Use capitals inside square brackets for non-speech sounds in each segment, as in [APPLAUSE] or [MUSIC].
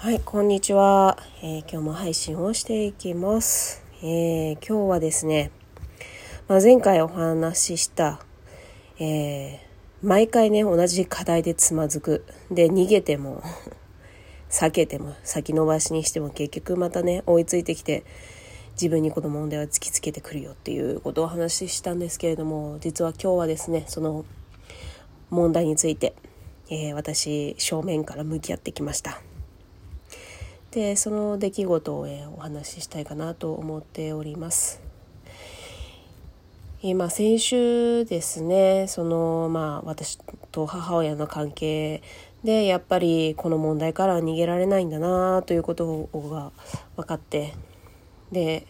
はい、こんにちは、えー、今日も配信をしていきます。えー、今日はですね、まあ、前回お話しした、えー、毎回ね、同じ課題でつまずく。で、逃げても [LAUGHS] 避けても、先延ばしにしても結局またね、追いついてきて、自分にこの問題を突きつけてくるよっていうことをお話ししたんですけれども、実は今日はですね、その問題について、え、私、正面から向き合ってきました。でその出来事を、えお話ししたいかなと思っております。えま先週ですねそのまあ私と母親の関係でやっぱりこの問題から逃げられないんだなということが分かってで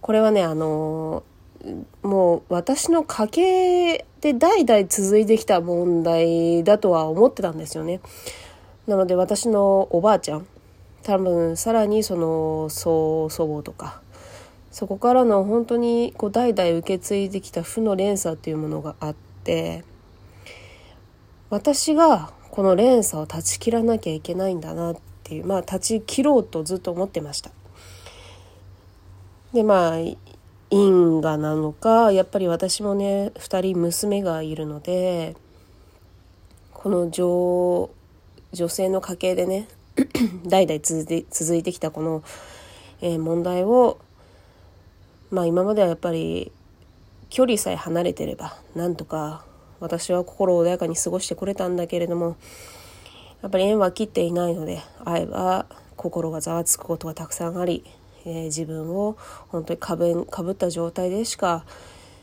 これはねあのもう私の家系で代々続いてきた問題だとは思ってたんですよね。なので私のおばあちゃん多分さらにその祖祖母とかそこからの本当にこう代々受け継いできた負の連鎖というものがあって私がこの連鎖を断ち切らなきゃいけないんだなっていうまあ断ち切ろうとずっと思ってました。でまあ因果なのかやっぱり私もね2人娘がいるのでこの女女性の家系でね [CLEARS THROAT] 代々続いて続いてきたこの、えー、問題をまあ今まではやっぱり距離さえ離れてればなんとか私は心穏やかに過ごしてこれたんだけれどもやっぱり縁は切っていないので会えば心がざわつくことがたくさんあり、えー、自分を本当にかぶかぶった状態でしか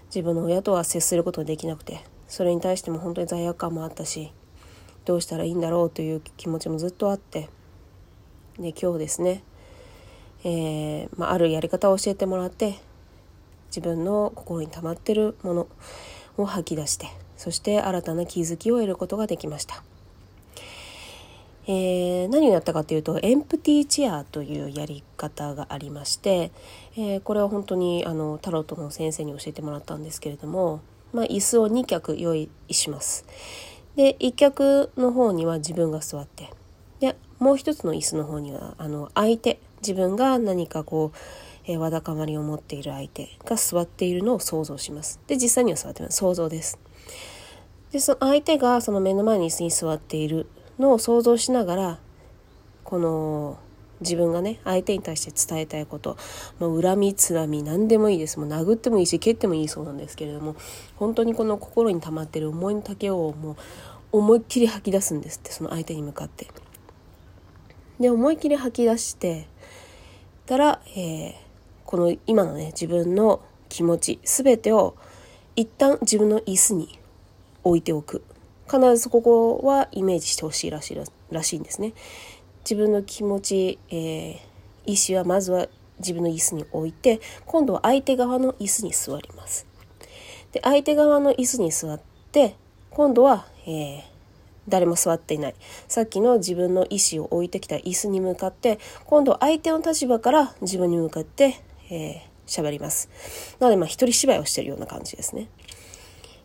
自分の親とは接することができなくてそれに対しても本当に罪悪感もあったしどうしたらいいんだろうという気持ちもずっとあって。で今日ですね、えー、まあ、あるやり方を教えてもらって自分の心に溜まってるものを吐き出してそして新たな気づきを得ることができました。えー、何をやったかというとエンプティーチェアというやり方がありまして、えー、これは本当にあのタロットの先生に教えてもらったんですけれども、まあ、椅子を2脚用意します。で1脚の方には自分が座ってでもう一つの椅子の方にはあの相手自分が何かこう、えー、わだかまりを持っている相手が座っているのを想像します。で実際には座ってます想像です。でその相手がその目の前に椅子に座っているのを想像しながらこの自分がね相手に対して伝えたいこともう恨みつらみ何でもいいですもう殴ってもいいし蹴ってもいいそうなんですけれども本当にこの心に溜まってる思いの丈をもう思いっきり吐き出すんですってその相手に向かって。で思い切り吐き出してたら、えー、この今のね自分の気持ち全てを一旦自分の椅子に置いておく。必ずここはイメージしてほしいらしいらしいんですね。自分の気持ち、えー、意思はまずは自分の椅子に置いて今度は相手側の椅子に座ります。で相手側の椅子に座って今度は、えー、誰も座っていない。さっきの自分の意思を置いてきた椅子に向かって今度相手の立場から自分に向かって喋、えー、ります。なのでまあ一人芝居をしてるような感じですね。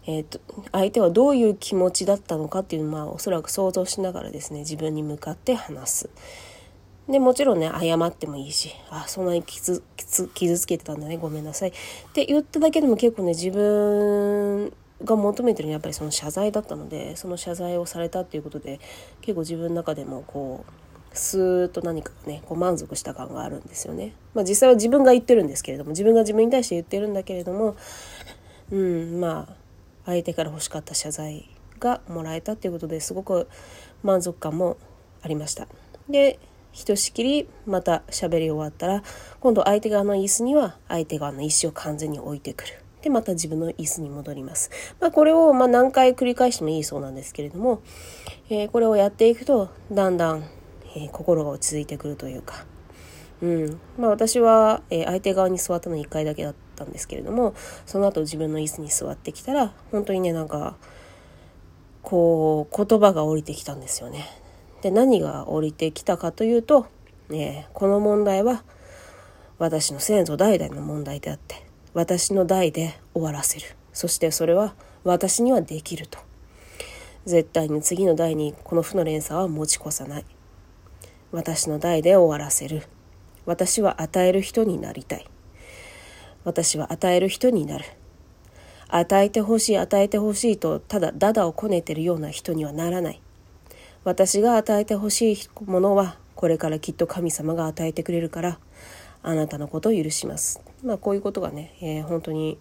えーと、相手はどういう気持ちだったのかっていうのは、まあ、おそらく想像しながらですね自分に向かって話す。でもちろんね謝ってもいいしあそんなに傷傷つけてたんだねごめんなさい。って言っただけでも結構ね自分が求めてるのはやっぱりその謝罪だったのでその謝罪をされたっていうことで結構自分の中でもこうスーッと何かねこう満足した感があるんですよね。まあ、実際は自分が言ってるんですけれども自分が自分に対して言ってるんだけれどもうんまあ相手から欲しかった謝罪がもらえたっていうことですごく満足感もありました。でひとしきりまた喋り終わったら今度相手側の椅子には相手側の意思を完全に置いてくる。で、また自分の椅子に戻ります。まあ、これをま何回繰り返してもいいそうなんですけれども、えー、これをやっていくと、だんだん、えー、心が落ち着いてくるというか、うん。まあ、私は、えー、相手側に座ったの1回だけだったんですけれども、その後自分の椅子に座ってきたら、本当にね、なんか、こう、言葉が降りてきたんですよね。で、何が降りてきたかというと、ね、この問題は、私の先祖代々の問題であって、私の代で終わらせる。そしてそれは私にはできると。絶対に次の代にこの負の連鎖は持ち越さない。私の代で終わらせる。私は与える人になりたい。私は与える人になる。与えてほしい与えてほしいとただダダをこねてるような人にはならない。私が与えてほしいものはこれからきっと神様が与えてくれるから。あなたのことを許します。まあこういうことがね、えー、本当に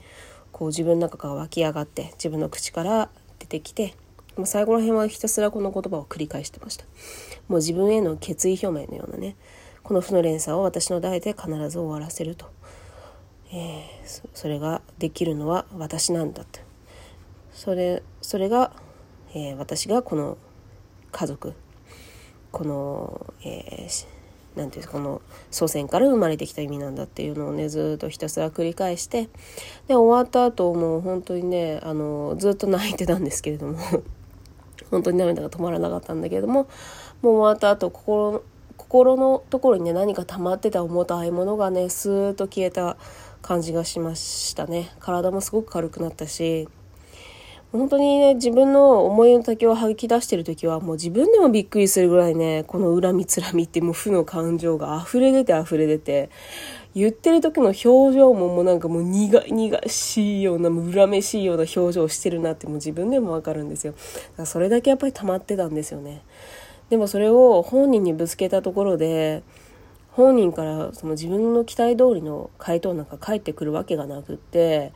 こう自分の中から湧き上がって自分の口から出てきてもう最後の辺はひたすらこの言葉を繰り返してました。もう自分への決意表明のようなねこの負の連鎖を私の代で必ず終わらせると、えー、それができるのは私なんだってそれそれが、えー、私がこの家族この、えー、なんていうこの祖先から生まれてきた意味なんだっていうのをねずっとひたすら繰り返してで終わった後もう本当にねあのずっと泣いてたんですけれども [LAUGHS] 本当に涙が止まらなかったんだけどももう終わった後心心のところにね何か溜まってた重たいものがねスーッと消えた感じがしましたね。体もすごく軽くなったし本当にね、自分の思いの丈を吐き出してる時は、もう自分でもびっくりするぐらいね、この恨みつらみってもう負の感情が溢れ出て溢れ出て、言ってる時の表情ももうなんかもう苦々しいようなもう、恨めしいような表情をしてるなってもう自分でもわかるんですよ。だからそれだけやっぱり溜まってたんですよね。でもそれを本人にぶつけたところで、本人からその自分の期待通りの回答なんか返ってくるわけがなくって、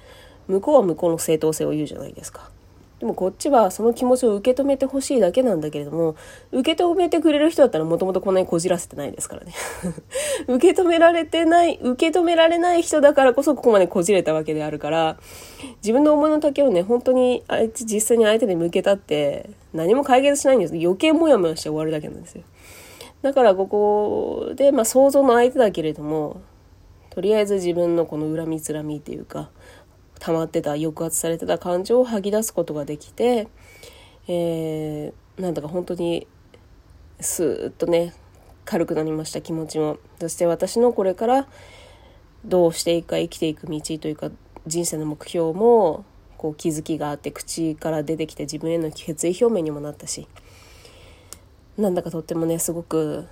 向こうは向こうの正当性を言うじゃないですか。でもこっちはその気持ちを受け止めてほしいだけなんだけれども、受け止めてくれる人だったらもともとこんなにこじらせてないですからね。[LAUGHS] 受け止められてない、受け止められない人だからこそここまでこじれたわけであるから、自分の思いの丈をね、本当にあいつ実際に相手に向けたって何も解決しないんです余計モヤモヤして終わるだけなんですよ。だからここで、まあ想像の相手だけれども、とりあえず自分のこの恨みつらみっていうか、溜まってた抑圧されてた感情を吐き出すことができて、えー、なんだか本当にスーッとね軽くなりました気持ちも。そして私のこれからどうしていくか生きていく道というか人生の目標もこう気づきがあって口から出てきて自分への決意表明にもなったしなんだかとってもねすごく、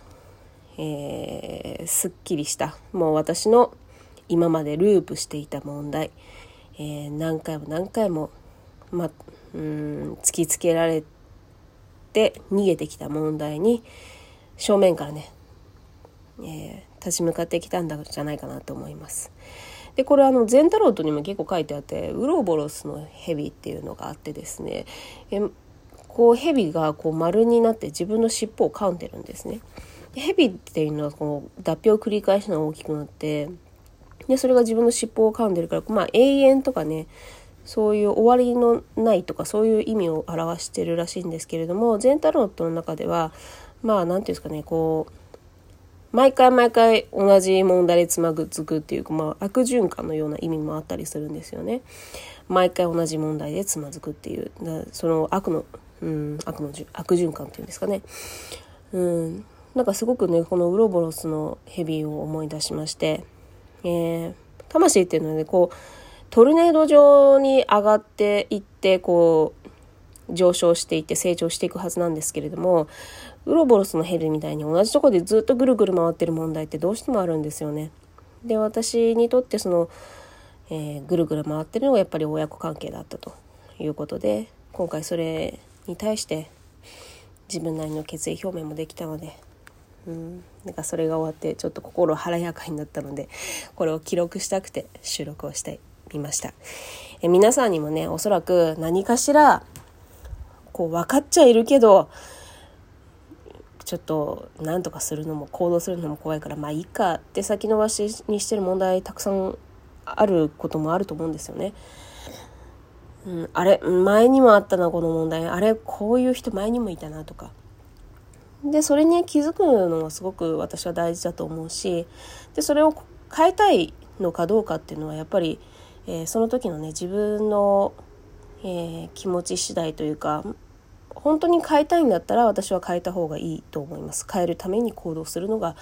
えー、すっきりしたもう私の今までループしていた問題。えー、何回も何回も、ま、うん突きつけられて逃げてきた問題に正面からね、えー、立ち向かってきたんだじゃないかなと思います。でこれあの全太郎とにも結構書いてあってウロボロスの蛇っていうのがあってですねえこう蛇がこう丸になって自分の尻尾を噛んでるんですね。蛇っていうのはこの脱皮を繰り返しのが大きくなってで、それが自分の尻尾を噛んでるから、まあ永遠とかね、そういう終わりのないとかそういう意味を表してるらしいんですけれども、全タロットの中では、まあ何て言うんですかね、こう、毎回毎回同じ問題でつまぐつくっていうか、まあ悪循環のような意味もあったりするんですよね。毎回同じ問題でつまずくっていう、その悪の、うん、悪の悪循環っていうんですかね。うん、なんかすごくね、このウロボロスのヘビを思い出しまして、えー、魂っていうのはね、こう、トルネード状に上がっていって、こう、上昇していって成長していくはずなんですけれども、ウロボロスのヘルみたいに同じとこでずっとぐるぐる回ってる問題ってどうしてもあるんですよね。で、私にとってその、えー、ぐるぐる回ってるのがやっぱり親子関係だったということで、今回それに対して自分なりの決意表明もできたので、うん、なんかそれが終わってちょっと心晴れやかになったのでこれを記録したくて収録をしてみました。え皆さんにもねおそらく何かしらこう分かっちゃいるけどちょっと何とかするのも行動するのも怖いからまあいいかって先延ばしにしてる問題たくさんあることもあると思うんですよね。うん、あれ前にもあったなこの問題。あれこういう人前にもいたなとか。でそれに気づくのはすごく私は大事だと思うしでそれを変えたいのかどうかっていうのはやっぱり、えー、その時のね自分の、えー、気持ち次第というか本当に変えたいんだったら私は変えた方がいいと思います。変えるために行動するのが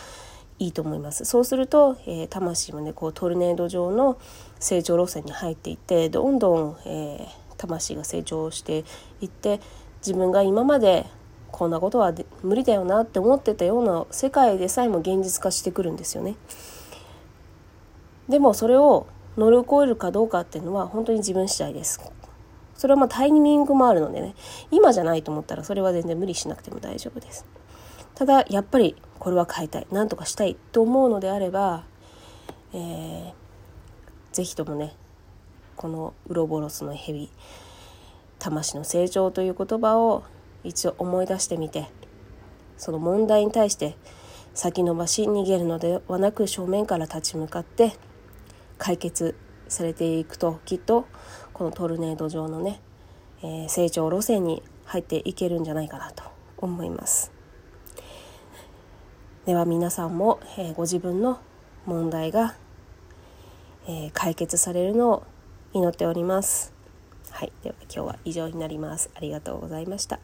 いいと思います。そうすると、えー、魂もねこうトルネード上の成長路線に入っていってどんどん、えー、魂が成長していって自分が今までこんなことは無理だよなって思ってたような世界でさえも現実化してくるんですよね。でもそれを乗り越えるかどうかっていうのは本当に自分次第です。それはまあタイミングもあるのでね今じゃないと思ったらそれは全然無理しなくても大丈夫です。ただやっぱりこれは変えたい何とかしたいと思うのであれば、えー、ぜひともねこのウロボロスの蛇魂の成長という言葉を一度思い出してみてその問題に対して先延ばし逃げるのではなく正面から立ち向かって解決されていくときっとこのトルネード上のね、えー、成長路線に入っていけるんじゃないかなと思います。では皆さんも、えー、ご自分の問題が、えー、解決されるのを祈っております。はい。では今日は以上になります。ありがとうございました。